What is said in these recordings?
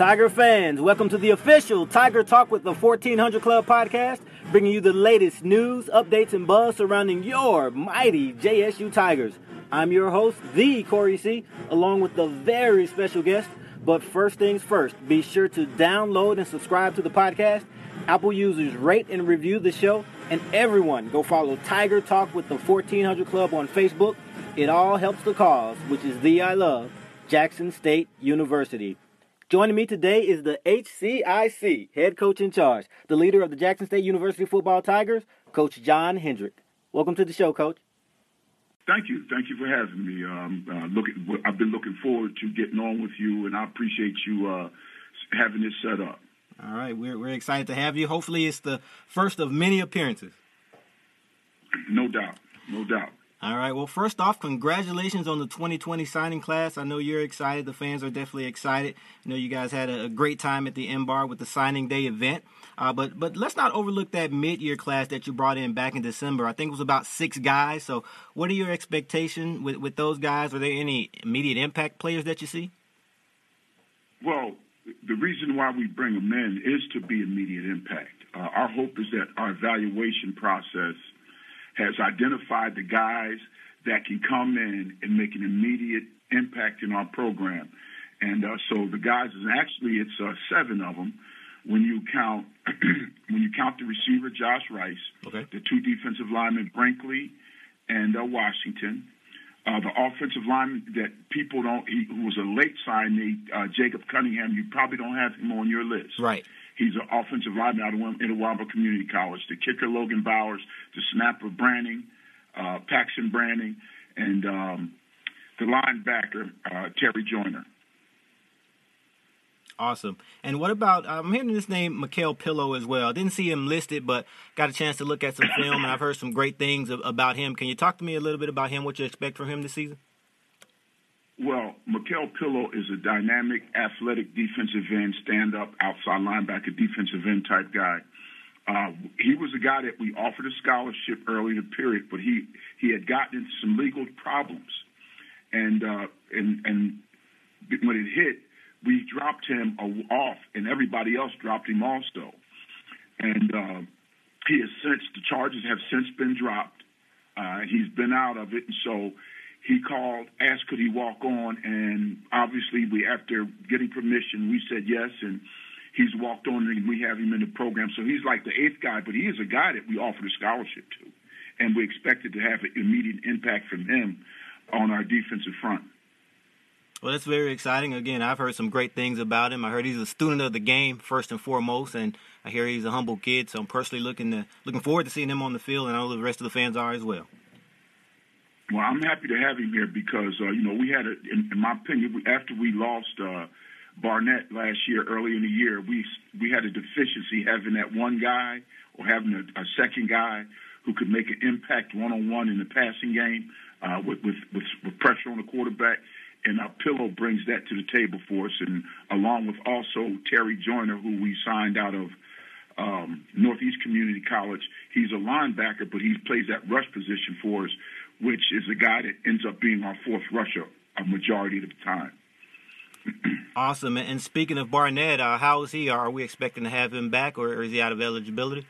Tiger fans, welcome to the official Tiger Talk with the 1400 Club podcast, bringing you the latest news, updates, and buzz surrounding your mighty JSU Tigers. I'm your host, the Corey C., along with the very special guest. But first things first, be sure to download and subscribe to the podcast. Apple users rate and review the show, and everyone go follow Tiger Talk with the 1400 Club on Facebook. It all helps the cause, which is the I love, Jackson State University. Joining me today is the HCIC head coach in charge, the leader of the Jackson State University football Tigers, Coach John Hendrick. Welcome to the show, Coach. Thank you. Thank you for having me. Um, uh, looking, I've been looking forward to getting on with you, and I appreciate you uh, having this set up. All right, we're we're excited to have you. Hopefully, it's the first of many appearances. No doubt, no doubt. All right. Well, first off, congratulations on the 2020 signing class. I know you're excited. The fans are definitely excited. I know you guys had a, great time at the M Bar with the signing day event. Uh, but but let's not overlook that mid-year class that you brought in back in December. I think it was about six guys. So, what are your expectations with with those guys? Are there any immediate impact players that you see? Well, the reason why we bring them in is to be immediate impact. Uh, our hope is that our evaluation process has identified the guys that can come in and make an immediate impact in our program. And uh, so the guys is actually it's uh, seven of them when you count when you count the receiver Josh Rice, okay. the two defensive linemen Brinkley and uh, Washington, uh, the offensive lineman that people don't he, who was a late signing uh, Jacob Cunningham. You probably don't have him on your list, right? He's an offensive lineman out of Itawamba Community College. The kicker, Logan Bowers. The snapper, Branning, uh, Paxton Branning. And um, the linebacker, uh, Terry Joyner. Awesome. And what about, I'm hearing this name, Mikael Pillow, as well. I didn't see him listed, but got a chance to look at some film, and I've heard some great things about him. Can you talk to me a little bit about him, what you expect from him this season? Well, Mikael Pillow is a dynamic, athletic defensive end, stand up, outside linebacker, defensive end type guy. Uh, he was a guy that we offered a scholarship early in the period, but he, he had gotten into some legal problems. And, uh, and, and when it hit, we dropped him off, and everybody else dropped him also. And uh, he has since, the charges have since been dropped. Uh, he's been out of it, and so he called, asked could he walk on, and obviously we, after getting permission, we said yes, and he's walked on, and we have him in the program. So he's like the eighth guy, but he is a guy that we offered a scholarship to, and we expected to have an immediate impact from him on our defensive front. Well, that's very exciting. Again, I've heard some great things about him. I heard he's a student of the game first and foremost, and I hear he's a humble kid. So I'm personally looking to looking forward to seeing him on the field, and I know the rest of the fans are as well. Well, I'm happy to have him here because uh, you know we had, a, in, in my opinion, after we lost uh, Barnett last year, early in the year, we we had a deficiency having that one guy or having a, a second guy who could make an impact one on one in the passing game uh, with, with, with with pressure on the quarterback. And our pillow brings that to the table for us, and along with also Terry Joyner, who we signed out of um, Northeast Community College. He's a linebacker, but he plays that rush position for us which is a guy that ends up being our fourth rusher a majority of the time. awesome. And speaking of Barnett, uh, how is he? Are we expecting to have him back, or is he out of eligibility?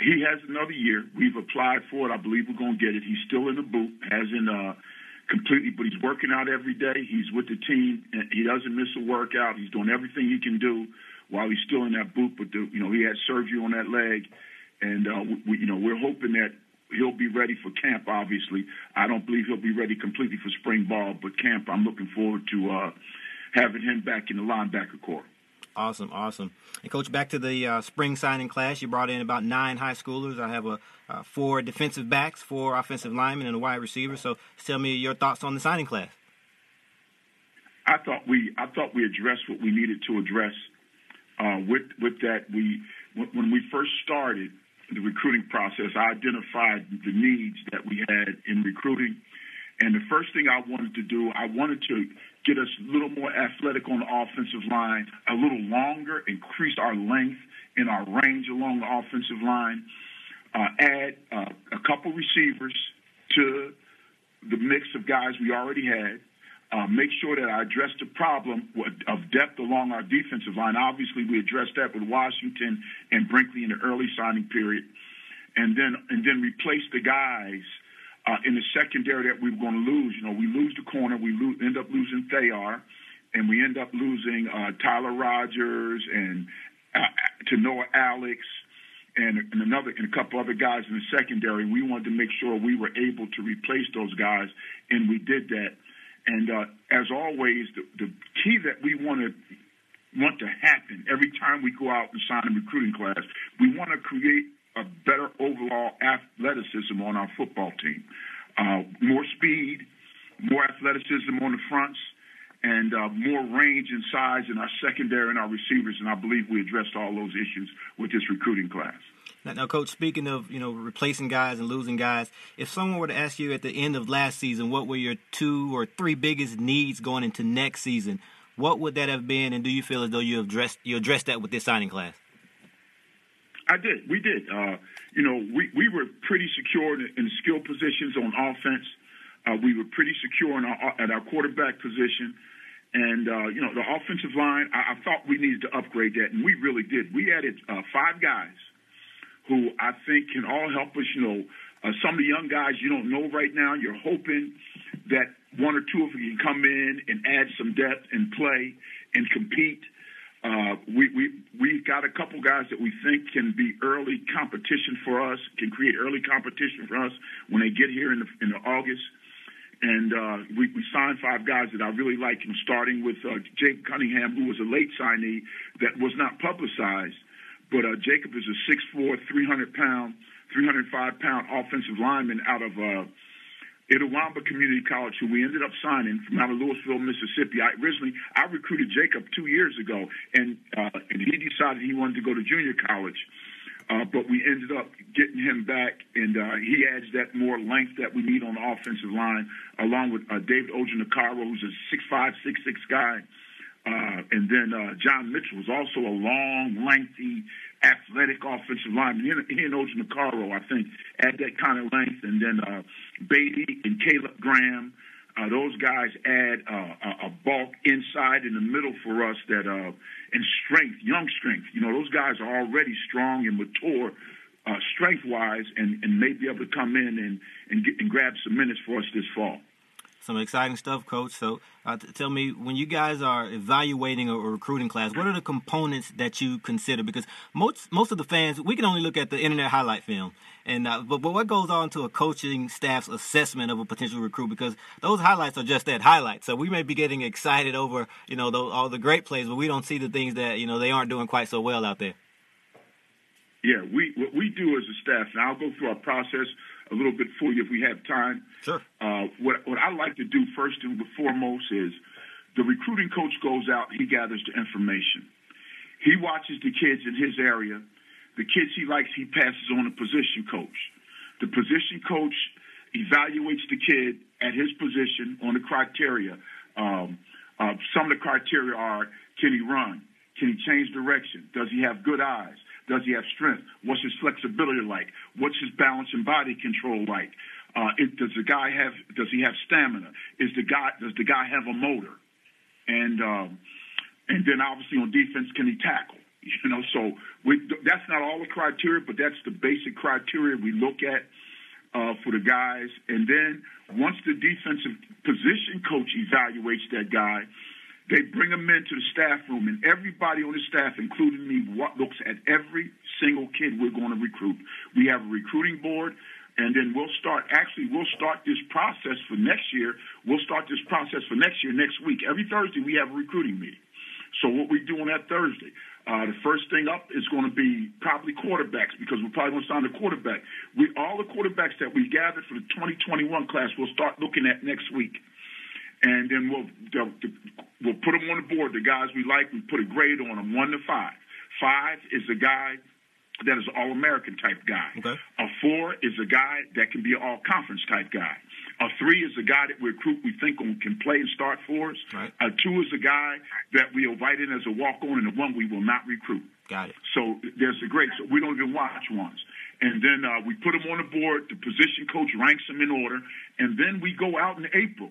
He has another year. We've applied for it. I believe we're going to get it. He's still in the boot, hasn't uh, completely, but he's working out every day. He's with the team. He doesn't miss a workout. He's doing everything he can do while he's still in that boot. But the, you know, he had surgery on that leg, and uh, we, you know, we're hoping that he'll be ready for camp. Obviously, I don't believe he'll be ready completely for spring ball, but camp, I'm looking forward to uh, having him back in the linebacker corps. Awesome, awesome. And coach, back to the uh, spring signing class, you brought in about nine high schoolers. I have a uh, four defensive backs, four offensive linemen, and a wide receiver. So, tell me your thoughts on the signing class. I thought we I thought we addressed what we needed to address. Uh, with with that, we when we first started the recruiting process, I identified the needs that we had in recruiting. And the first thing I wanted to do, I wanted to get us a little more athletic on the offensive line, a little longer, increase our length and our range along the offensive line, uh, add uh, a couple receivers to the mix of guys we already had, uh, make sure that I address the problem of depth along our defensive line. Obviously, we addressed that with Washington and Brinkley in the early signing period, and then and then replace the guys uh, in the secondary that we were going to lose. You know, we lose the corner, we end up losing Thayer, and we end up losing uh, Tyler Rogers and uh, to Noah Alex. And, and another and a couple other guys in the secondary. We wanted to make sure we were able to replace those guys, and we did that. And uh, as always, the, the key that we want to want to happen every time we go out and sign a recruiting class, we want to create a better overall athleticism on our football team. Uh, more speed, more athleticism on the fronts, and uh, more range and size in our secondary and our receivers. And I believe we addressed all those issues with this recruiting class. Now, coach, speaking of you know replacing guys and losing guys, if someone were to ask you at the end of last season what were your two or three biggest needs going into next season, what would that have been? And do you feel as though you addressed you addressed that with this signing class? I did. We did. Uh, you know, we, we were pretty secure in, in skill positions on offense. Uh, we were pretty secure in our, at our quarterback position. And, uh, you know, the offensive line, I, I, thought we needed to upgrade that, and we really did. We added uh, five guys who I think can all help us. You know, uh, some of the young guys you don't know right now, you're hoping that one or two of them can come in and add some depth and play and compete. We we we got a couple guys that we think can be early competition for us, can create early competition for us when they get here in the in the August. And uh, we, we signed five guys that I really like, and starting with uh, Jake Cunningham, who was a late signee that was not publicized. But uh, Jacob is a 6'4", 300 pound, 305 pound offensive lineman out of uh, Itawamba Community College, who we ended up signing from out of Louisville, Mississippi. I originally I recruited Jacob two years ago, and uh, and he decided he wanted to go to junior college. Uh, but we ended up getting him back, and uh, he adds that more length that we need on the offensive line, along with uh, David Ojanakaro, who's a six-five, six-six guy. Uh, and then uh, John Mitchell was also a long, lengthy, athletic offensive lineman. He and, he and I think, add that kind of length. And then uh, Beatty and Caleb Graham, uh, those guys add uh, a bulk inside in the middle for us that uh, and strength, young strength. You know, those guys are already strong and mature uh, strength wise, and, and may be able to come in and and, get, and grab some minutes for us this fall some exciting stuff, Coach. So, uh, t- tell me, when you guys are evaluating a, a, recruiting class, what are the components that you consider? Because most most of the fans, we can only look at the internet highlight film, and uh, but but what goes on to a coaching staff's assessment of a potential recruit? Because those highlights are just that highlight. So we may be getting excited over you know the, all the great plays, but we don't see the things that you know they aren't doing quite so well out there. Yeah, we what we do as a staff, and I'll go through our process a little bit for you if we have time. Sure. Uh, what what I like to do first and foremost is the recruiting coach goes out, he gathers the information. He watches the kids in his area. The kids he likes, he passes on a position coach. The position coach evaluates the kid at his position on the criteria. Um, uh, some of the criteria are: can he run? Can he change direction? Does he have good eyes? Does he have strength? What's his flexibility like? What's his balance and body control like? Uh, it, does the guy have? Does he have stamina? Is the guy? Does the guy have a motor? And um, and then obviously on defense, can he tackle? You know, so we, that's not all the criteria, but that's the basic criteria we look at uh, for the guys. And then once the defensive position coach evaluates that guy, they bring them into the staff room, and everybody on the staff, including me, looks at every single kid we're going to recruit. We have a recruiting board, and then we'll start. Actually, we'll start this process for next year. We'll start this process for next year next week. Every Thursday we have a recruiting meeting. So what we do on that Thursday, uh, the first thing up is going to be probably quarterbacks because we're probably going to sign a quarterback. We all the quarterbacks that we gathered for the 2021 class, we'll start looking at next week, and then we'll we'll put them on the board. The guys we like, we put a grade on them, one to five. Five is a guy that is All American type guy. Okay. A four is a guy that can be an All Conference type guy. A three is a guy that we recruit we think on can play and start for us. Right. A two is a guy that we invite in as a walk on, and the one we will not recruit. Got it. So there's a great. So we don't even watch ones. And then uh, we put them on the board. The position coach ranks them in order, and then we go out in April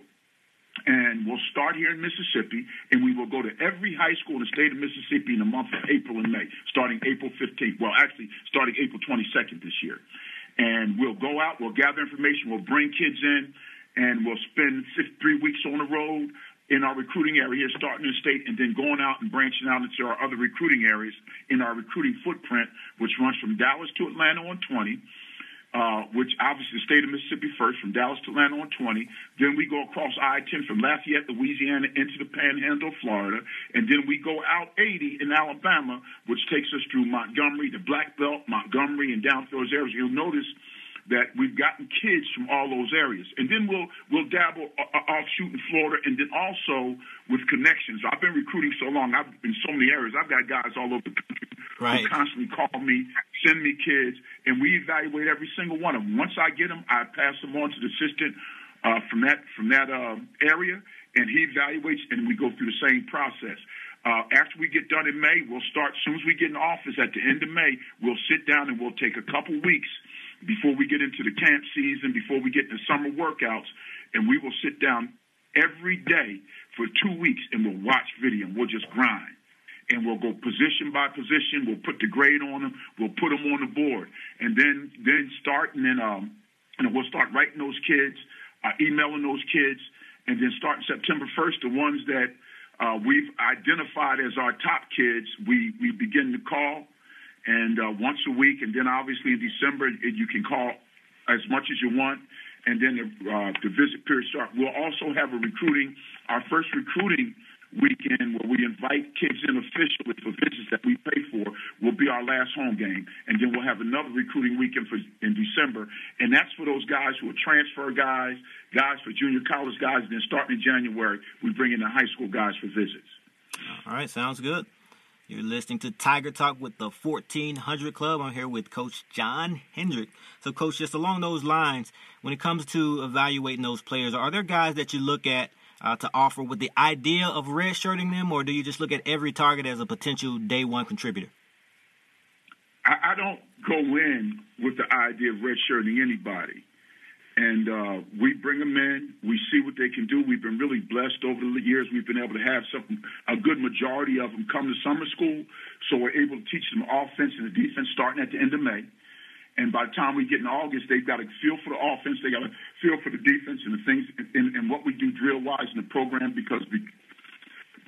and we'll start here in Mississippi, and we will go to every high school in the state of Mississippi in the month of April and May, starting April 15th. Well, actually, starting April 22nd this year. And we'll go out, we'll gather information, we'll bring kids in, and we'll spend three weeks on the road in our recruiting area, starting in the state, and then going out and branching out into our other recruiting areas in our recruiting footprint, which runs from Dallas to Atlanta on 20 uh, which obviously the state of Mississippi first, from Dallas to Atlanta on 20. Then we go across I-10 from Lafayette, Louisiana, into the Panhandle, Florida, and then we go out 80 in Alabama, which takes us through Montgomery, the Black Belt, Montgomery, and down through those areas. You'll notice that we've gotten kids from all those areas, and then we'll we'll dabble uh, uh offshoot in Florida, and then also with connections. I've been recruiting so long. I've in so many areas. I've got guys all over the country right. who constantly call me, send me kids, and we evaluate every single one of them. Once I get them, I pass them on to the assistant uh, from that from that uh, area, and he evaluates, and we go through the same process. Uh, after we get done in May, we'll start. As soon as we get in office at the end of May, we'll sit down and we'll take a couple weeks before we get into the camp season, before we get into summer workouts, and we will sit down every day for two weeks and we'll watch video and we'll just grind. And we'll go position by position. We'll put the grade on them. We'll put them on the board, and then then start and then um, and we'll start writing those kids, uh, emailing those kids, and then starting September 1st, the ones that uh, we've identified as our top kids, we we begin to call and uh, once a week. And then obviously in December, you can call as much as you want. And then the, uh, the visit period start. We'll also have a recruiting, our first recruiting weekend where we invite kids in officially for visits that we pay for will be our last home game. And then we'll have another recruiting weekend for in December. And that's for those guys who are transfer guys, guys for junior college guys. And then starting in January, we bring in the high school guys for visits. All right, sounds good. You're listening to Tiger Talk with the 1400 Club. I'm here with Coach John Hendrick. So, Coach, just along those lines, when it comes to evaluating those players, are there guys that you look at uh, to offer with the idea of redshirting them, or do you just look at every target as a potential day one contributor? I, I don't go in with the idea of redshirting anybody and uh, we bring them in. We see what they can do. We've been really blessed over the years. We've been able to have some a good majority of them come to summer school, so we're able to teach them offense and the defense starting at the end of May. And by the time we get in August, they've got a feel for the offense. They got a feel for the defense and the things and, and what we do drill wise in the program because we,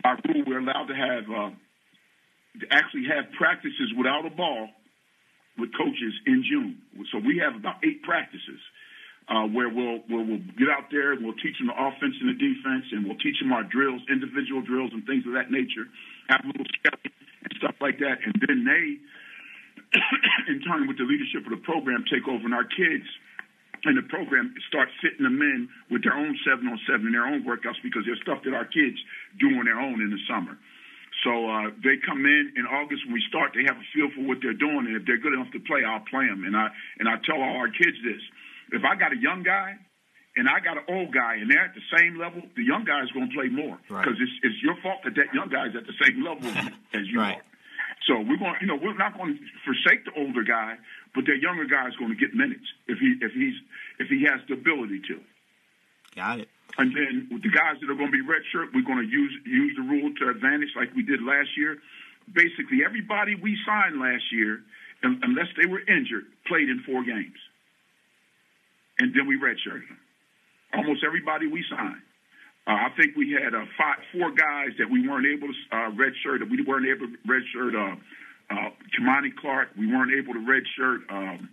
by rule we're allowed to have uh, to actually have practices without a ball with coaches in June. So we have about eight practices uh, where we'll, where we'll get out there and we'll teach them the offense and the defense, and we'll teach them our drills, individual drills, and things of that nature. Have a little sketch and stuff like that, and then they, in turn, with the leadership of the program, take over, and our kids and the program start fitting them in with their own seven on seven and their own workouts because there's stuff that our kids do on their own in the summer. So uh, they come in in August when we start. They have a feel for what they're doing, and if they're good enough to play, I'll play them. And I and I tell all our kids this: if I got a young guy and I got an old guy and they're at the same level, the young guy is going to play more because right. it's, it's your fault that that young guy is at the same level as you right. are. So we're going, you know, we're not going to forsake the older guy, but that younger guy is going to get minutes if he if he's if he has the ability to. Got it. And then with the guys that are going to be redshirt, we're going to use use the rule to advantage like we did last year. Basically, everybody we signed last year, unless they were injured, played in four games and then we redshirted them. Almost everybody we signed. Uh, I think we had uh, five, four guys that we weren't able to uh, redshirt. That we weren't able to redshirt. Uh, uh, Kamani Clark. We weren't able to redshirt. Um,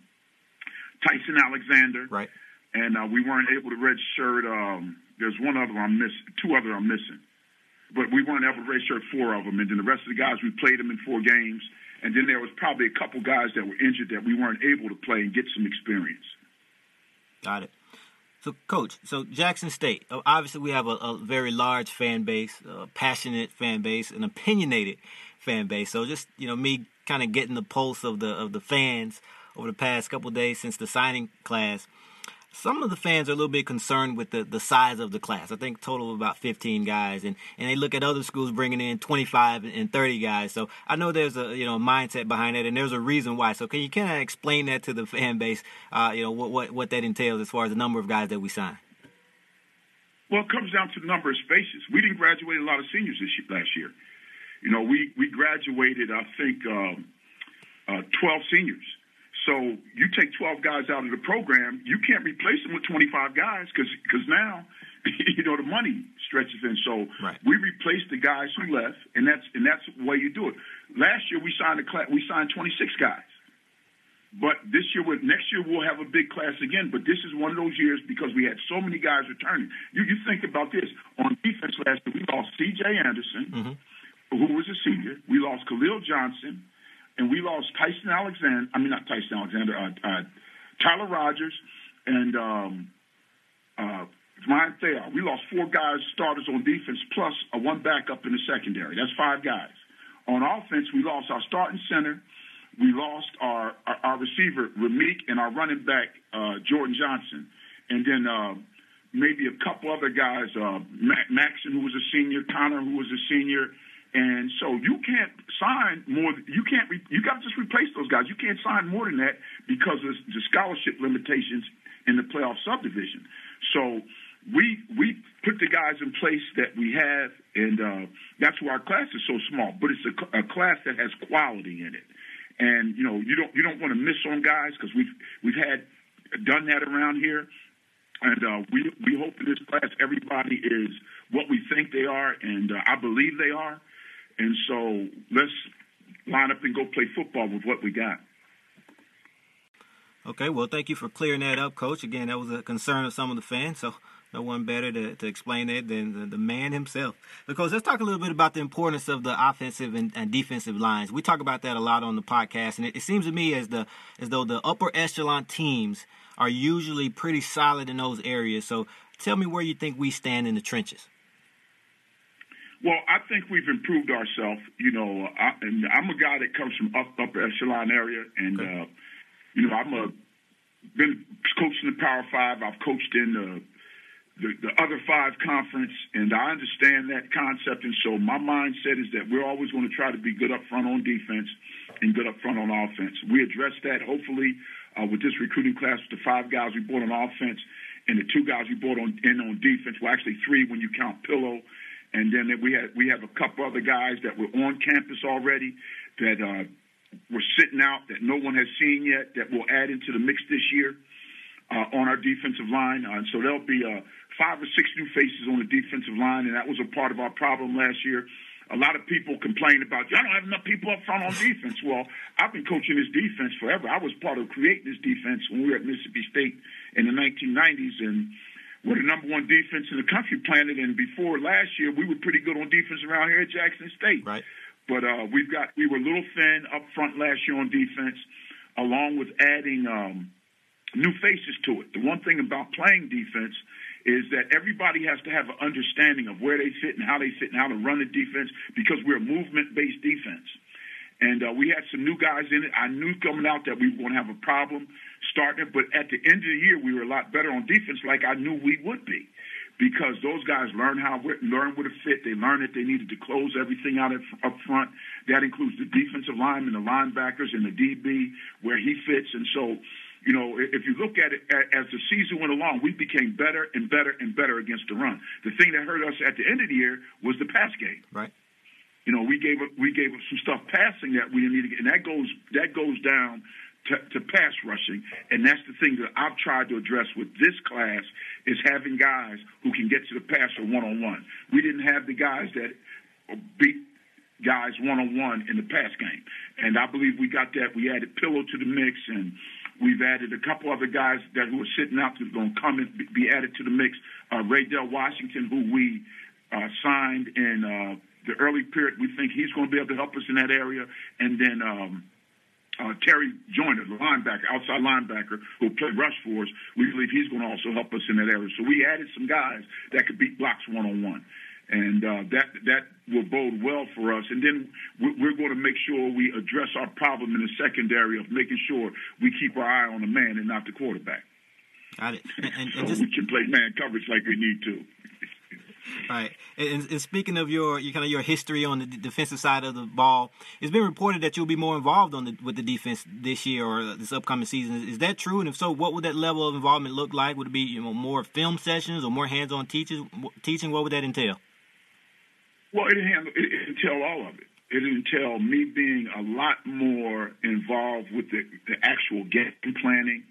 Tyson Alexander. Right. And uh, we weren't able to redshirt. Um, there's one other I'm missing, two other I'm missing, but we weren't able to redshirt four of them. And then the rest of the guys, we played them in four games. And then there was probably a couple guys that were injured that we weren't able to play and get some experience. Got it. So, coach, so Jackson State, obviously we have a, a very large fan base, a passionate fan base, an opinionated fan base. So, just you know, me kind of getting the pulse of the of the fans over the past couple days since the signing class some of the fans are a little bit concerned with the, the size of the class. I think total of about 15 guys, and, and they look at other schools bringing in 25 and 30 guys. So I know there's a you know mindset behind that, and there's a reason why. So can you kind of explain that to the fan base? Uh, you know what, what what that entails as far as the number of guys that we sign. Well, it comes down to the number of spaces. We didn't graduate a lot of seniors this year, last year. You know, we we graduated I think um, uh, 12 seniors. So you take 12 guys out of the program, you can't replace them with 25 guys because because now, you know, the money stretches in. So right. we replaced the guys who left, and that's and that's the way you do it. Last year we signed a class, we signed 26 guys, but this year, next year we'll have a big class again. But this is one of those years because we had so many guys returning. You you think about this on defense last year, we lost C.J. Anderson, mm-hmm. who was a senior. We lost Khalil Johnson and we lost Tyson Alexander. I mean, not Tyson Alexander. Uh, uh, Tyler Rogers and um, uh, Ryan Thayer. We lost four guys, starters on defense, plus a one backup in the secondary. That's five guys. On offense, we lost our starting center. We lost our our, our receiver Ramik and our running back uh, Jordan Johnson, and then uh, maybe a couple other guys. Uh, Maxon, who was a senior, Connor, who was a senior, and so you can't sign more. You can't. Re, you got to just replace those guys. You can't sign more than that because of the scholarship limitations in the playoff subdivision. So we we put the guys in place that we have, and uh, that's why our class is so small. But it's a, a class that has quality in it, and you know you don't you don't want to miss on guys because we've we've had done that around here, and uh, we we hope in this class everybody is what we think they are, and uh, I believe they are. And so let's line up and go play football with what we got. Okay, well, thank you for clearing that up, Coach. Again, that was a concern of some of the fans, so no one better to, to explain that than the, the man himself. Because let's talk a little bit about the importance of the offensive and, and, defensive lines. We talk about that a lot on the podcast, and it, it seems to me as the as though the upper echelon teams are usually pretty solid in those areas. So, tell me where you think we stand in the trenches. Well, I think we've improved ourselves. You know, I, and I'm a guy that comes from up upper echelon area, and okay. uh, you know, I'm a been coaching the Power Five. I've coached in the, the the other five conference, and I understand that concept. And so my mindset is that we're always going to try to be good up front on defense and good up front on offense. We address that hopefully uh, with this recruiting class with the five guys we brought on offense and the two guys we brought on in on defense. Well, actually three when you count Pillow and then we have we have a couple other guys that were on campus already that uh, were sitting out that no one has seen yet that will add into the mix this year uh, on our defensive line. Uh, so there'll be uh, five or six new faces on the defensive line, and that was a part of our problem last year. A lot of people complain about, y'all don't have enough people up front on defense. Well, I've been coaching this defense forever. I was part of creating this defense when we were at Mississippi State in the 1990s, and we're the number one defense in the country planted, and before last year, we were pretty good on defense around here at Jackson State. Right. But uh, we've got we were a little thin up front last year on defense, along with adding um, new faces to it. The one thing about playing defense is that everybody has to have an understanding of where they fit and how they fit and how to run the defense because we're a movement-based defense. And uh, we had some new guys in it. I knew coming out that we were going to have a problem starting it, but at the end of the year, we were a lot better on defense, like I knew we would be, because those guys learn how learn where to fit. They learned that they needed to close everything out up front. That includes the defensive linemen, the linebackers, and the DB where he fits. And so, you know, if you look at it as the season went along, we became better and better and better against the run. The thing that hurt us at the end of the year was the pass game. Right you know, we gave we gave some stuff passing that we didn't need to get, and that goes that goes down to, to pass rushing, and that's the thing that I've tried to address with this class is having guys who can get to the passer one on one. We didn't have the guys that beat guys one on one in the pass game, and I believe we got that. We added Pillow to the mix, and We've added a couple other guys that who are sitting out that's going to come and be added to the mix. Uh, Raydell Washington, who we uh, signed in uh, the early period, we think he's going to be able to help us in that area. And then um, uh, Terry Joyner, the linebacker, outside linebacker, who played rush for us, we believe he's going to also help us in that area. So we added some guys that could beat blocks one on one and uh, that that will bode well for us. And then we're going to make sure we address our problem in the secondary of making sure we keep our eye on the man and not the quarterback. Got it. And, and, so and just, we can play man coverage like we need to. Right. And, and, speaking of your, your kind of your history on the defensive side of the ball, it's been reported that you'll be more involved on the, with the defense this year or this upcoming season. Is that true? And if so, what would that level of involvement look like? Would it be you know more film sessions or more hands-on teaching? Teaching? What would that entail? Well, it it, it entail all of it. It entail me being a lot more involved with the, the actual game planning,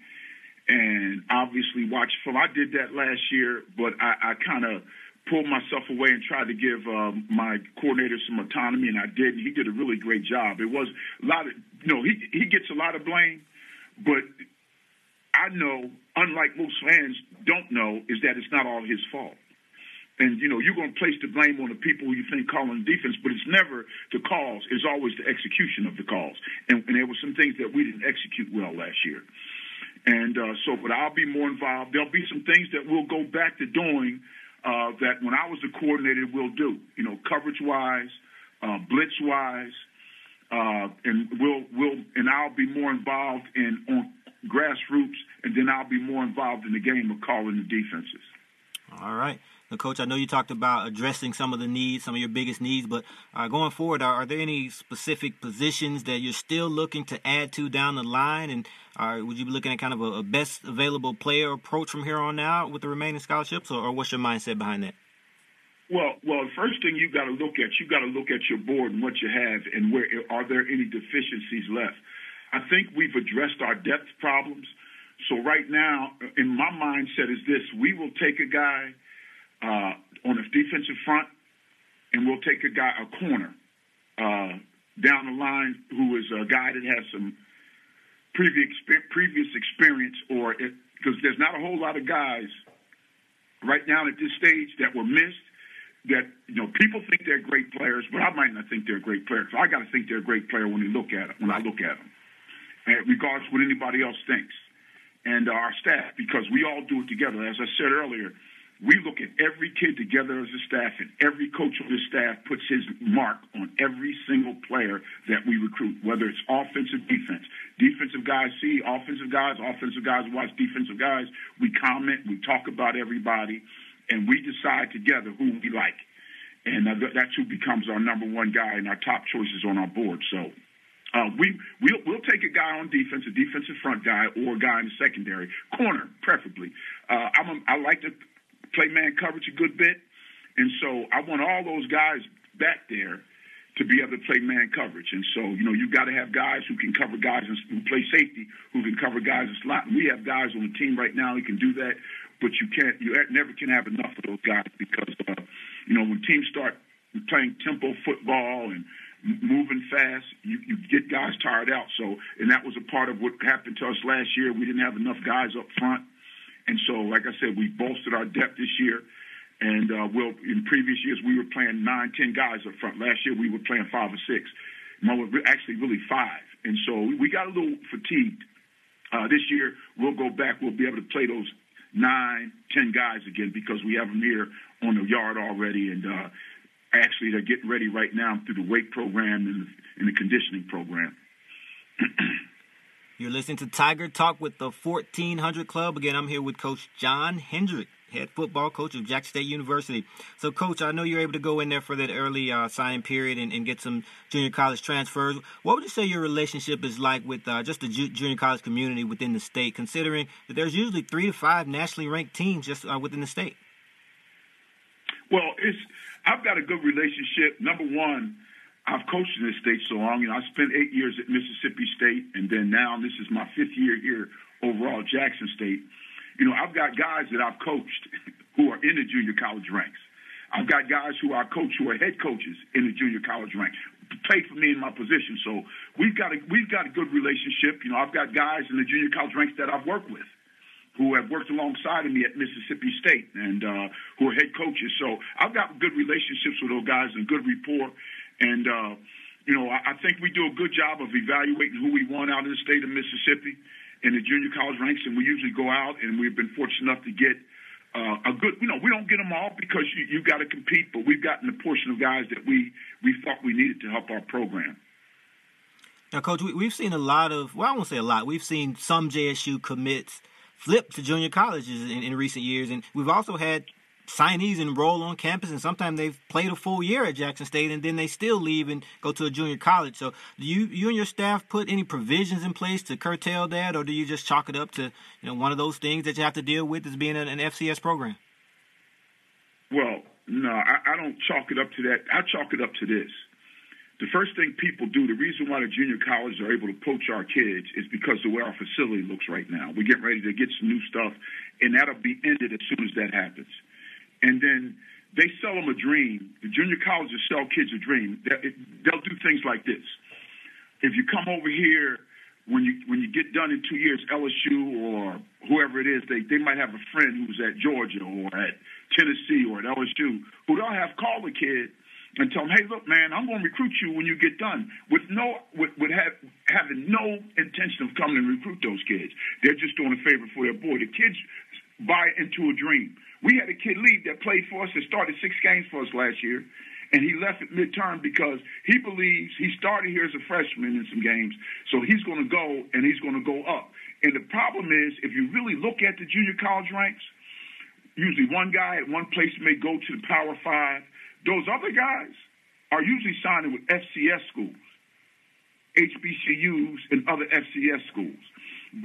and obviously watch film. I did that last year, but I, I kind of pulled myself away and tried to give um, my coordinator some autonomy, and I did. He did a really great job. It was a lot of, you know, he he gets a lot of blame, but I know, unlike most fans don't know, is that it's not all his fault. And you know, you're going to place the blame on the people you think calling defense, but it's never the calls. It's always the execution of the calls. And, and there were some things that we didn't execute well last year. And uh, so, but I'll be more involved. There'll be some things that we'll go back to doing uh, that when I was the coordinator, we'll do. You know, coverage wise, uh, blitz wise, uh, and we'll we'll and I'll be more involved in on grassroots, and then I'll be more involved in the game of calling the defenses. All right. Coach, I know you talked about addressing some of the needs, some of your biggest needs, but uh, going forward, are, are, there any specific positions that you're still looking to add to down the line? And uh, would you be looking at kind of a, a, best available player approach from here on out with the remaining scholarships, or, or what's your mindset behind that? Well, well, the first thing you've got to look at, you've got to look at your board and what you have, and where are there any deficiencies left? I think we've addressed our depth problems. So right now, in my mindset, is this: we will take a guy uh, on the defensive front, and we'll take a guy, a corner, uh, down the line who is a guy that has some previous previous experience, or because there's not a whole lot of guys right now at this stage that were missed. That you know, people think they're great players, but I might not think they're great players. I got to think they're a great player when they look at them. When I look at them, and regardless of what anybody else thinks, and our staff, because we all do it together. As I said earlier, we look at every kid together as a staff, and every coach on the staff puts his mark on every single player that we recruit, whether it's offensive, defense. Defensive guys see offensive guys, offensive guys watch defensive guys. We comment, we talk about everybody, and we decide together who we like. And uh, that's who becomes our number one guy and our top choices on our board. So uh, we we'll, we'll take a guy on defense, a defensive front guy, or a guy in the secondary corner, preferably. Uh, I'm a, I like to play man coverage a good bit. And so I want all those guys back there to be able to play man coverage. And so, you know, you've got to have guys who can cover guys who play safety, who can cover guys in slot. And we have guys on the team right now who can do that, but you can't, you never can have enough of those guys because, uh, you know, when teams start playing tempo football and moving fast, you, you get guys tired out. So, and that was a part of what happened to us last year. We didn't have enough guys up front and so, like I said, we bolstered our depth this year. And uh, we'll, in previous years, we were playing nine, ten guys up front. Last year, we were playing five or six. No, actually, really five. And so we got a little fatigued. Uh, this year, we'll go back. We'll be able to play those nine, ten guys again because we have them here on the yard already. And uh, actually, they're getting ready right now through the weight program and, and the conditioning program. You're listening to Tiger Talk with the 1400 Club. Again, I'm here with Coach John Hendrick, head football coach of Jackson State University. So, Coach, I know you're able to go in there for that early uh, signing period and, and, get some junior college transfers. What would you say your relationship is like with uh, just the ju- junior college community within the state, considering that there's usually three to five nationally ranked teams just uh, within the state? Well, it's I've got a good relationship. Number one I've coached in this state so long. You know, I spent eight years at Mississippi State, and then now this is my fifth year here overall at Jackson State. You know, I've got guys that I've coached who are in the junior college ranks. I've got guys who I coach who are head coaches in the junior college ranks, pay for me in my position. So we've got a we've got a good relationship. You know, I've got guys in the junior college ranks that I've worked with who have worked alongside of me at Mississippi State and uh, who are head coaches. So I've got good relationships with those guys and good rapport. And uh, you know, I, I think we do a good job of evaluating who we want out of the state of Mississippi in the junior college ranks, and we usually go out and we've been fortunate enough to get uh, a good, you know, we don't get them all because you, you got to compete, but we've gotten a portion of guys that we we thought we needed to help our program. Now, Coach, we, have seen a lot of, well, I won't say a lot. We've seen some JSU commits flip to junior colleges in, in recent years, and we've also had signees enroll on campus, and sometimes they've played a full year at Jackson State, and then they still leave and go to a junior college. So, do you you and your staff put any provisions in place to curtail that, or do you just chalk it up to you know one of those things that you have to deal with as being an, an FCS program? Well, no, I, I don't chalk it up to that. I chalk it up to this. The first thing people do, the reason why the junior colleges are able to poach our kids is because of way our facility looks right now. We're getting ready to get some new stuff, and that'll be ended as soon as that happens and then they sell them a dream. The junior colleges sell kids a dream. They'll do things like this. If you come over here when you when you get done in two years, LSU or whoever it is, they they might have a friend who's at Georgia or at Tennessee or at LSU who they'll have call the kid and tell him, hey, look, man, I'm going to recruit you when you get done, with no with, with have, having no intention of coming and recruit those kids. They're just doing a favor for their boy. The kids buy into a dream. We had a kid leave that played for us that started six games for us last year, and he left at midterm because he believes he started here as a freshman in some games, so he's going to go and he's going to go up. And the problem is, if you really look at the junior college ranks, usually one guy at one place may go to the Power Five. Those other guys are usually signing with FCS schools, HBCUs, and other FCS schools,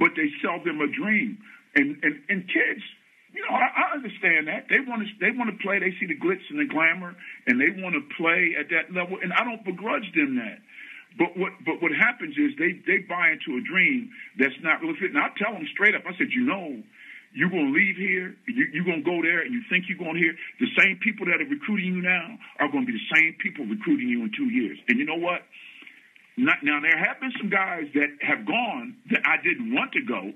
but they sell them a dream. And and and kids you know, I, I understand that they want to they want to play. They see the glitz and the glamour, and they want to play at that level. And I don't begrudge them that. But what but what happens is they they buy into a dream that's not really fit. And I tell them straight up. I said, you know, you're going to leave here, you, you're going to go there, and you think you're going here. The same people that are recruiting you now are going to be the same people recruiting you in two years. And you know what? Not, now there have been some guys that have gone that I didn't want to go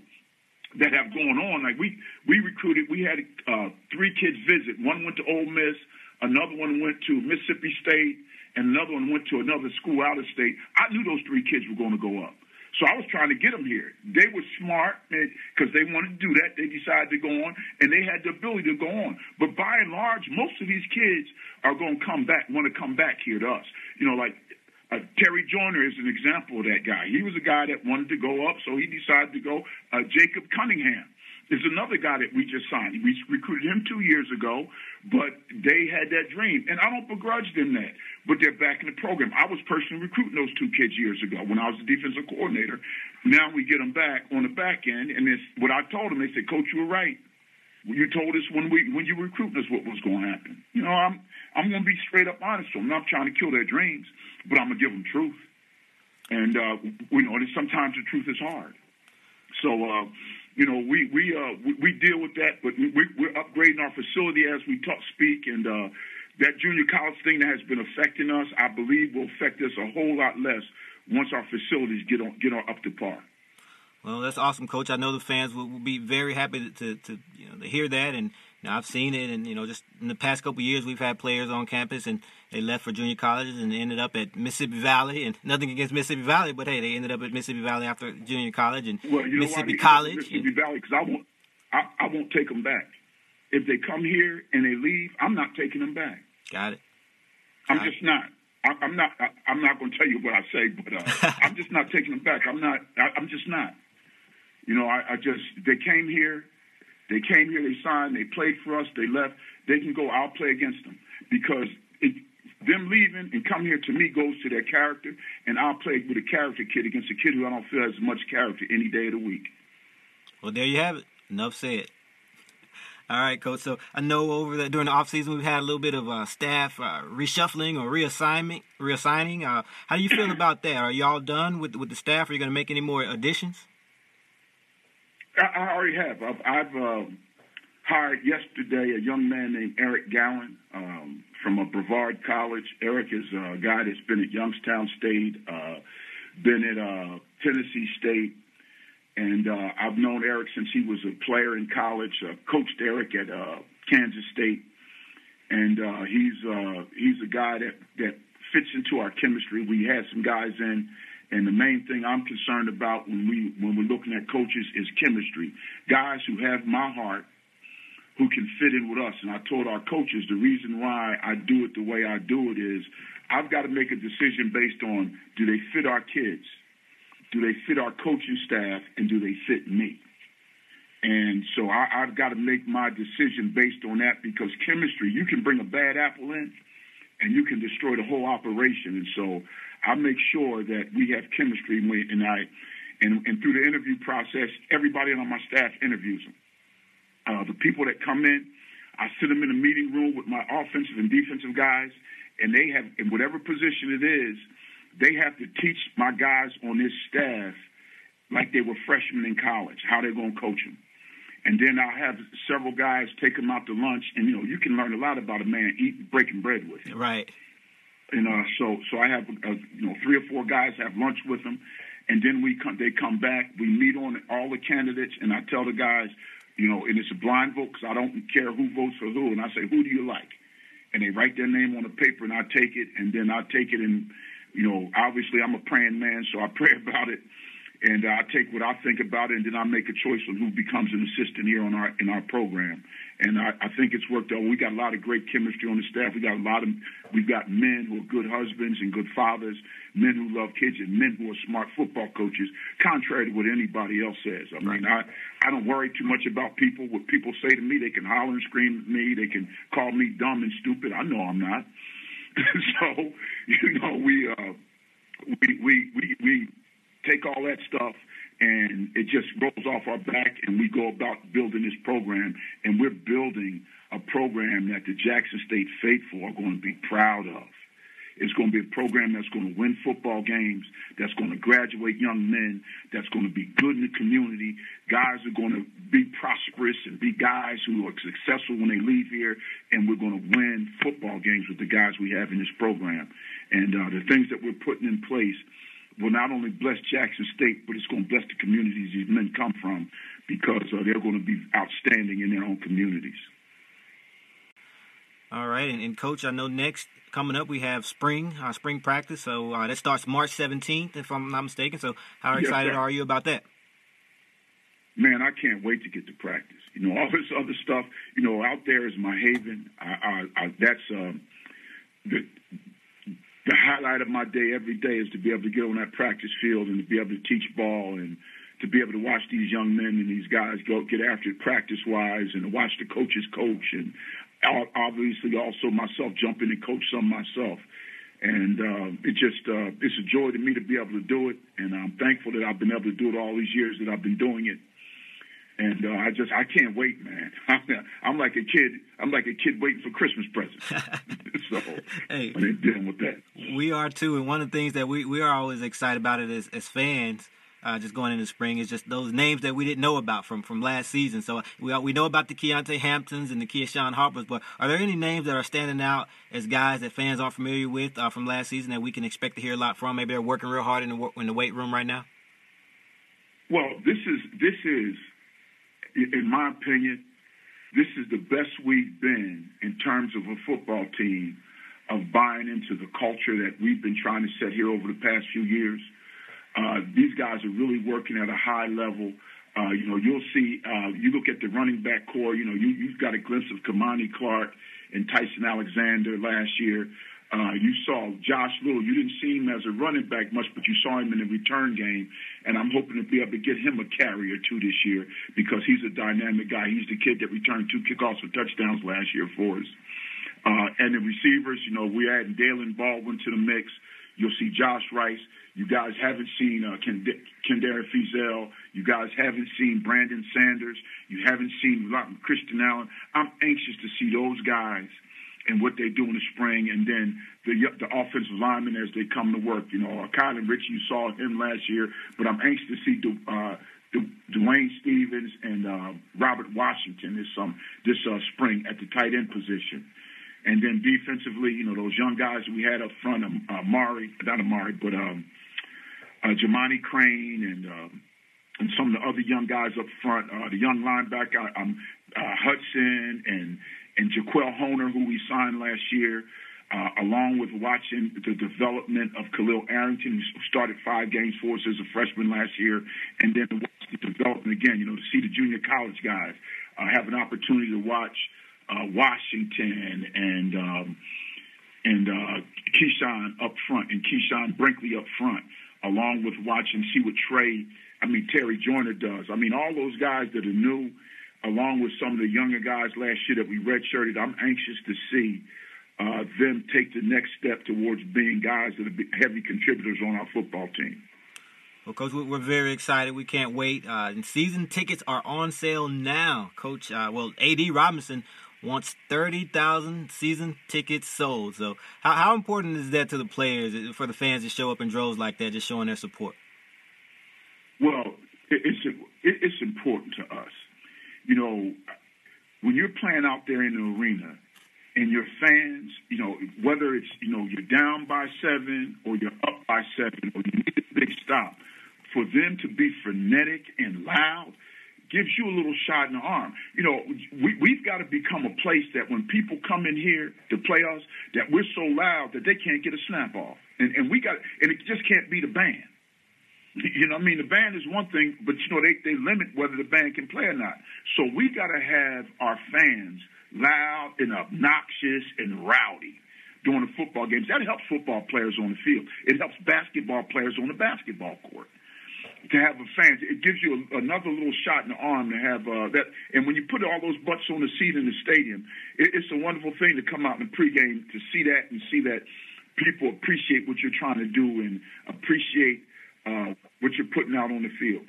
that have gone on. Like we we recruited, we had uh, three kids visit. One went to Ole Miss, another one went to Mississippi State, and another one went to another school out of state. I knew those three kids were going to go up. So I was trying to get them here. They were smart because they wanted to do that. They decided to go on, and they had the ability to go on. But by and large, most of these kids are going to come back, want to come back here to us. You know, like uh, Terry Joyner is an example of that guy. He was a guy that wanted to go up, so he decided to go. Uh, Jacob Cunningham is another guy that we just signed. We recruited him two years ago, but they had that dream, and I don't begrudge them that. But they're back in the program. I was personally recruiting those two kids years ago when I was the defensive coordinator. Now we get them back on the back end, and it's what I told them. They said, "Coach, you were right. You told us when we when you were recruiting us what was going to happen." You know, I'm I'm going to be straight up honest with them. I'm not trying to kill their dreams but I'm gonna give them truth. And uh, we know that sometimes the truth is hard. So uh, you know we we uh, we, we deal with that, but we, we're upgrading our facility as we talk speak, and uh, that junior college thing that has been affecting us, I believe, will affect us a whole lot less once our facilities get on get on up to par. Well, that's awesome, Coach. I know the fans will, will be very happy to, to, you know to hear that, and now I've seen it, and you know, just in the past couple years, we've had players on campus, and they left for junior colleges and ended up at Mississippi Valley. And nothing against Mississippi Valley, but hey, they ended up at Mississippi Valley after junior college and well, you Mississippi know College. Mississippi and, Valley, because I won't, I, I won't take them back. If they come here and they leave, I'm not taking them back. Got it. Got I'm just not. I, I'm not. I, I'm not going to tell you what I say, but uh, I'm just not taking them back. I'm not. I, I'm just not. You know, I, I just they came here they came here, they signed, they played for us, they left. They can go, I'll play against them because it, them leaving and coming here to me goes to their character, and I'll play with a character kid against a kid who I don't feel has much character any day of the week. Well, there you have it. Enough said. All right, coach. So I know over the during the off season we've had a little bit of uh, staff uh, reshuffling or reassignment, reassigning. Uh, how do you feel about that? Are y'all done with with the staff? Are you going to make any more additions? I, already have. I've, I've uh, hired yesterday a young man named Eric Gowan um, from a Brevard College. Eric is a guy that's been at Youngstown State, uh, been at uh, Tennessee State, and uh, I've known Eric since he was a player in college. Uh, coached Eric at uh, Kansas State, and uh, he's uh, he's a guy that that fits into our chemistry. We had some guys in. And the main thing I'm concerned about when we when we're looking at coaches is chemistry. Guys who have my heart, who can fit in with us. And I told our coaches the reason why I do it the way I do it is I've got to make a decision based on do they fit our kids, do they fit our coaching staff, and do they fit me. And so I, I've got to make my decision based on that because chemistry, you can bring a bad apple in and you can destroy the whole operation. And so I make sure that we have chemistry and I, and, and through the interview process, everybody on my staff interviews them. Uh, the people that come in, I sit them in a meeting room with my offensive and defensive guys, and they have, in whatever position it is, they have to teach my guys on this staff like they were freshmen in college, how they're going to coach them. And then I'll have several guys take them out to lunch, and you know you can learn a lot about a man eating breaking bread with. Him. Right. And uh, so so I have uh, you know three or four guys have lunch with them, and then we come they come back. We meet on all the candidates, and I tell the guys, you know, and it's a blind vote because I don't care who votes for who, and I say who do you like, and they write their name on the paper, and I take it, and then I take it and you know obviously I'm a praying man, so I pray about it and I take what I think about it, and then I make a choice on who becomes an assistant here on our in our program. And I, I think it's worked out. We got a lot of great chemistry on the staff. We got a lot of we've got men who are good husbands and good fathers, men who love kids, and men who are smart football coaches. Contrary to what anybody else says. I mean, I I don't worry too much about people. What people say to me, they can holler and scream at me. They can call me dumb and stupid. I know I'm not. so you know we uh, we we we we take all that stuff and it just rolls off our back and we go about building this program and we're building a program that the Jackson State faithful are going to be proud of. It's going to be a program that's going to win football games, that's going to graduate young men, that's going to be good in the community. Guys are going to be prosperous and be guys who are successful when they leave here, and we're going to win football games with the guys we have in this program. And uh, the things that we're putting in place will not only bless Jackson State, but it's going to bless the communities these men come from because uh, they're going to be outstanding in their own communities. All right, and, and, coach, I know next coming up we have spring, uh, spring practice. So uh, that starts March 17th, if I'm not mistaken. So how excited are you about that? Man, I can't wait to get to practice. You know, all this other stuff. You know, out there is my haven. I, I, I that's um, the the highlight of my day every day is to be able to get on that practice field and to be able to teach ball and to be able to watch these young men and these guys go get after it practice wise and to watch the coaches coach and obviously also myself jump in and coach some myself. And uh, it just uh, it's a joy to me to be able to do it, and I'm thankful that I've been able to do it all these years that I've been doing it and uh, I just I can't wait, man. I'm, like a kid. I'm like a kid waiting for Christmas presents. so hey, I'm dealing with that. We are too, and one of the things that we, we are always excited about it as, as fans. Uh, just going into spring is just those names that we didn't know about from, from last season. So we we know about the Keontae Hamptons and the Keyshawn Harpers, but are there any names that are standing out as guys that fans aren't familiar with uh, from last season that we can expect to hear a lot from? Maybe they're working real hard in the in the weight room right now. Well, this is this is in my opinion, this is the best we've been in terms of a football team of buying into the culture that we've been trying to set here over the past few years. Uh, these guys are really working at a high level. Uh, you know, you'll see, uh, you look at the running back corps, you know, you, you've got a glimpse of Kamani Clark and Tyson Alexander last year. Uh, you saw Josh Little. You didn't see him as a running back much, but you saw him in the return game. And I'm hoping to be able to get him a carry or two this year because he's a dynamic guy. He's the kid that returned two kickoffs for touchdowns last year for us. Uh, and the receivers, you know, we're adding Daylen Baldwin to the mix. You'll see Josh Rice. You guys haven't seen uh, Kendara Fizel. You guys haven't seen Brandon Sanders. You haven't seen Christian Allen. I'm anxious to see those guys – and what they do in the spring, and then the the offensive linemen as they come to work. You know, uh, Kylan Ritchie, you saw him last year, but I'm anxious to see uh, Dwayne Stephens and uh, Robert Washington this um this uh, spring at the tight end position. And then defensively, you know, those young guys we had up front, um, uh, not Amari, but um, uh, Jamani Crane and uh, and some of the other young guys up front, uh, the young linebacker um, uh, Hudson and and Jaquel Honer, who we signed last year, uh, along with watching the development of Khalil Arrington, who started five games for us as a freshman last year, and then watch the development again. You know, to see the junior college guys uh, have an opportunity to watch uh, Washington and um, and uh, Keyshawn up front and Keyshawn Brinkley up front, along with watching see what Trey, I mean Terry Joyner does. I mean all those guys that are new, along with some of the younger guys last year that we redshirted. I'm anxious to see uh, them take the next step towards being guys that are heavy contributors on our football team. Well, Coach, we're very excited. We can't wait. Uh, and season tickets are on sale now. Coach, uh, well, AD Robinson wants 30,000 season tickets sold. So, how, how important is that to the players, uh, for the fans to show up in droves like that, just showing their support? Well, it's, it's important to us. You know, when you're playing out there in the arena and your fans, you know, whether it's, you know, you're down by seven or you're up by seven or you need a big stop, for them to be frenetic and loud – gives you a little shot in the arm. You know, we, we've got to become a place that when people come in here to play us, that we're so loud that they can't get a snap off. And, and we got, and it just can't be the band. You know, I mean, the band is one thing, but you know, they, they limit whether the band can play or not. So we got to have our fans loud and obnoxious and rowdy during the football games. That helps football players on the field. It helps basketball players on the basketball court to have a fans. It gives you a, another little shot in the arm to have uh, that. And when you put all those butts on the seat in the stadium, it, it's a wonderful thing to come out in the pregame to see that and see that people appreciate what you're trying to do and appreciate uh, what you're putting out on the field.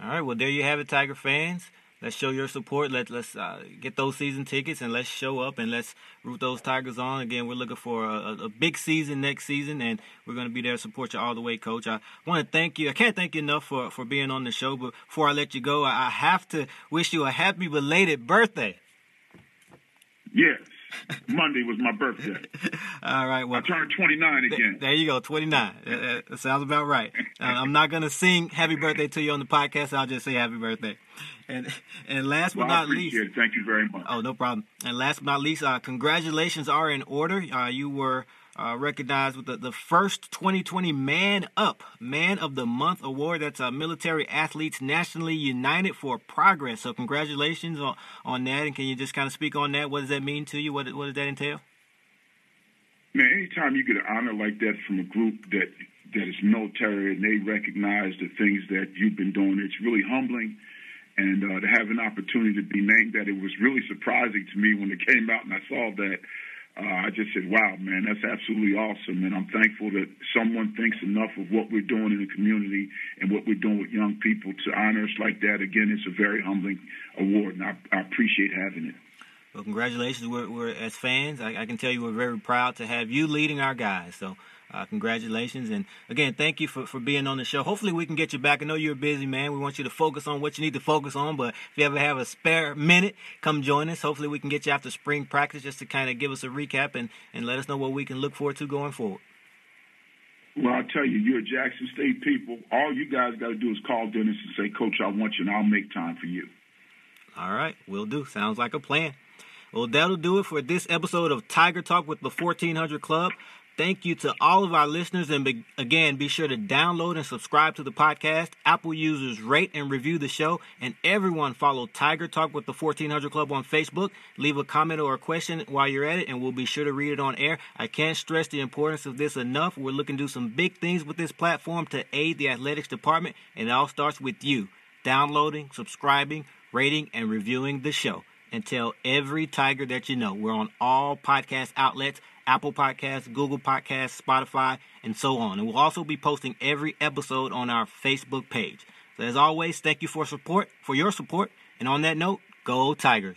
All right. Well, there you have it, Tiger fans. Let's show your support. Let let's uh, get those season tickets and let's show up and let's root those Tigers on. Again, we're looking for a, a big season next season, and we're going to be there to support you all the way, Coach. I want to thank you. I can't thank you enough for for being on the show. But before I let you go, I have to wish you a happy belated birthday. Yes. Monday was my birthday. All right. Well, I turned 29 again. there you go, 29. that sounds about right. Uh, I'm not going to sing happy birthday to you on the podcast. I'll just say happy birthday. And and last well, but not least, it. thank you very much. Oh, no problem. And last but not least, uh, congratulations are in order. Uh, you were uh, recognized with the, the first 2020 Man Up Man of the Month award. That's uh, Military Athletes Nationally United for Progress. So congratulations on, on that. And can you just kind of speak on that? What does that mean to you? What, what does that entail? Man, anytime you get an honor like that from a group that that is military and they recognize the things that you've been doing, it's really humbling and uh, to have an opportunity to be named that, it was really surprising to me when it came out and I saw that. Uh, I just said, wow, man, that's absolutely awesome. And I'm thankful that someone thinks enough of what we're doing in the community and what we're doing with young people to honor us like that. Again, it's a very humbling award, and I, I appreciate having it. Well, congratulations. We're, we're as fans, I, I, can tell you we're very proud to have you leading our guys. So uh, congratulations. And again, thank you for, for being on the show. Hopefully, we can get you back. I know you're busy man. We want you to focus on what you need to focus on. But if you ever have a spare minute, come join us. Hopefully, we can get you after spring practice just to kind of give us a recap and, and let us know what we can look forward to going forward. Well, I'll tell you, you're Jackson State people. All you guys got to do is call Dennis and say, Coach, I want you, and I'll make time for you. All right, we'll do. Sounds like a plan. Well, that'll do it for this episode of Tiger Talk with the 1400 Club. Thank you to all of our listeners. And be, again, be sure to download and subscribe to the podcast. Apple users rate and review the show. And everyone follow Tiger Talk with the 1400 Club on Facebook. Leave a comment or a question while you're at it, and we'll be sure to read it on air. I can't stress the importance of this enough. We're looking to do some big things with this platform to aid the athletics department, and it all starts with you downloading, subscribing, rating, and reviewing the show. And tell every Tiger that you know. We're on all podcast outlets Apple Podcasts, Google Podcasts, Spotify, and so on. And we'll also be posting every episode on our Facebook page. So as always, thank you for support, for your support. And on that note, go Tigers.